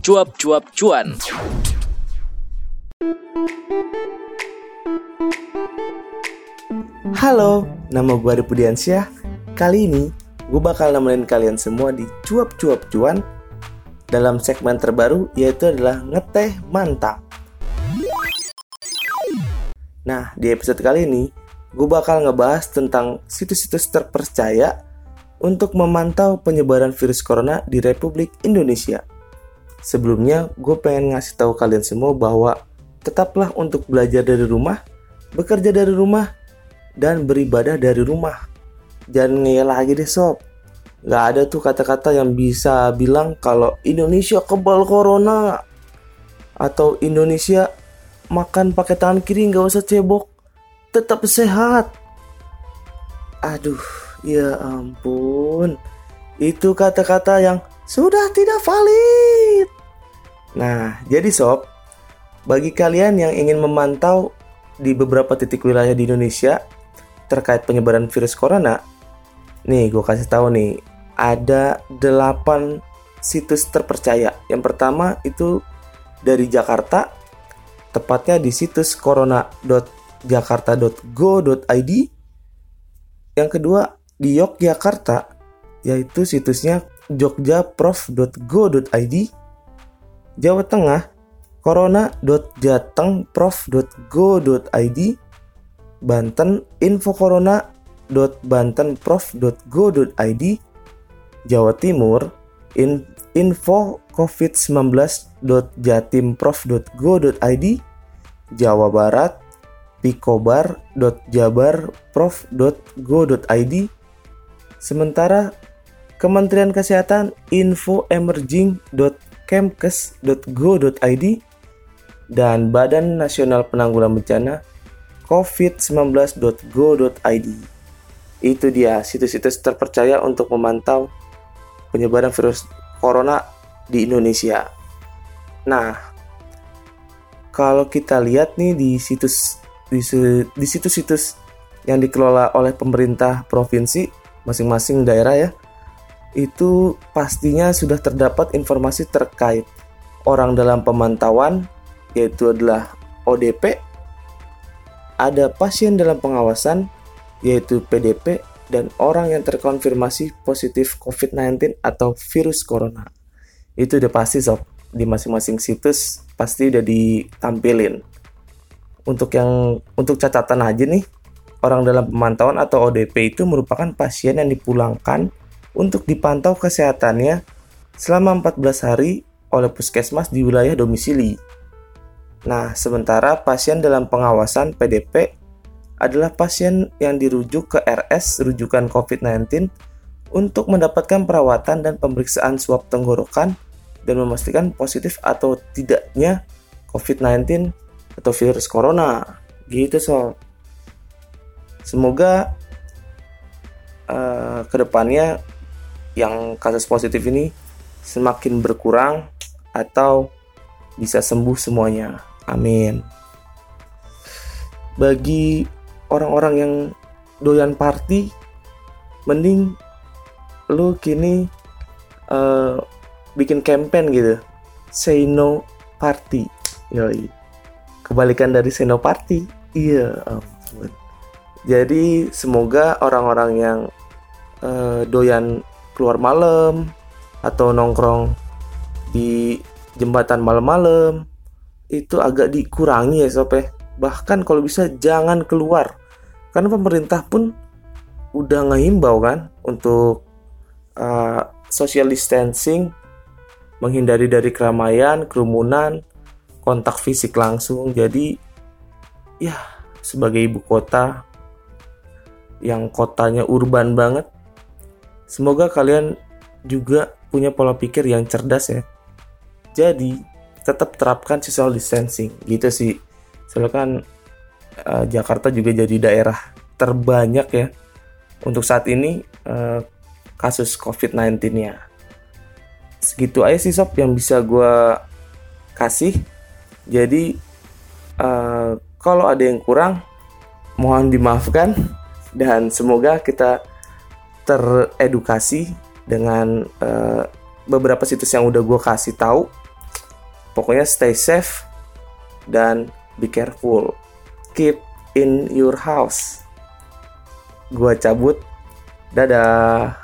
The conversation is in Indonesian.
cuap-cuap cuan. Halo, nama gue Adi Pudiansyah. Kali ini gue bakal nemenin kalian semua di cuap-cuap cuan dalam segmen terbaru yaitu adalah ngeteh mantap. Nah, di episode kali ini gue bakal ngebahas tentang situs-situs terpercaya untuk memantau penyebaran virus corona di Republik Indonesia. Sebelumnya, gue pengen ngasih tahu kalian semua bahwa tetaplah untuk belajar dari rumah, bekerja dari rumah, dan beribadah dari rumah. Jangan ngeyel lagi deh sob. Gak ada tuh kata-kata yang bisa bilang kalau Indonesia kebal corona. Atau Indonesia makan pakai tangan kiri nggak usah cebok. Tetap sehat. Aduh, ya ampun. Itu kata-kata yang sudah tidak valid. Nah, jadi sob, bagi kalian yang ingin memantau di beberapa titik wilayah di Indonesia terkait penyebaran virus corona, nih gue kasih tahu nih, ada 8 situs terpercaya. Yang pertama itu dari Jakarta, tepatnya di situs corona.jakarta.go.id. Yang kedua di Yogyakarta, yaitu situsnya jogjaprof.go.id. Jawa Tengah, corona.jatengprof.go.id. Banten, infocorona.bantenprof.go.id. Jawa Timur, in, info covid19.jatimprof.go.id. Jawa Barat, pikobar.jabarprof.go.id. Sementara Kementerian Kesehatan infoemerging.kemkes.go.id dan Badan Nasional Penanggulangan Bencana covid19.go.id. Itu dia situs-situs terpercaya untuk memantau penyebaran virus corona di Indonesia. Nah, kalau kita lihat nih di situs di, di situs-situs yang dikelola oleh pemerintah provinsi masing-masing daerah ya, itu pastinya sudah terdapat informasi terkait orang dalam pemantauan yaitu adalah ODP ada pasien dalam pengawasan, yaitu PDP, dan orang yang terkonfirmasi positif COVID-19 atau virus corona. Itu udah pasti sob, di masing-masing situs pasti udah ditampilin. Untuk yang untuk catatan aja nih, orang dalam pemantauan atau ODP itu merupakan pasien yang dipulangkan untuk dipantau kesehatannya selama 14 hari oleh puskesmas di wilayah domisili. Nah, sementara pasien dalam pengawasan PDP adalah pasien yang dirujuk ke RS rujukan COVID-19 untuk mendapatkan perawatan dan pemeriksaan swab tenggorokan dan memastikan positif atau tidaknya COVID-19 atau virus corona. Gitu so. Semoga uh, ke depannya yang kasus positif ini semakin berkurang atau bisa sembuh semuanya. Amin. Bagi orang-orang yang doyan party, mending lu kini uh, bikin campaign gitu. Say no party. Yoi. Kebalikan dari say no party. Iya, ampun. Jadi semoga orang-orang yang uh, doyan keluar malam atau nongkrong di jembatan malam-malam itu agak dikurangi ya sob ya. Bahkan kalau bisa jangan keluar. Karena pemerintah pun udah ngehimbau kan untuk uh, social distancing, menghindari dari keramaian, kerumunan, kontak fisik langsung. Jadi ya sebagai ibu kota yang kotanya urban banget, semoga kalian juga punya pola pikir yang cerdas ya. Jadi tetap terapkan social distancing. Gitu sih. Soalnya kan uh, Jakarta juga jadi daerah terbanyak ya. Untuk saat ini uh, kasus COVID-19-nya segitu aja sih sob yang bisa gue kasih. Jadi uh, kalau ada yang kurang mohon dimaafkan. Dan semoga kita teredukasi dengan uh, beberapa situs yang udah gue kasih tahu. Pokoknya stay safe dan be careful. Keep in your house. Gua cabut. Dadah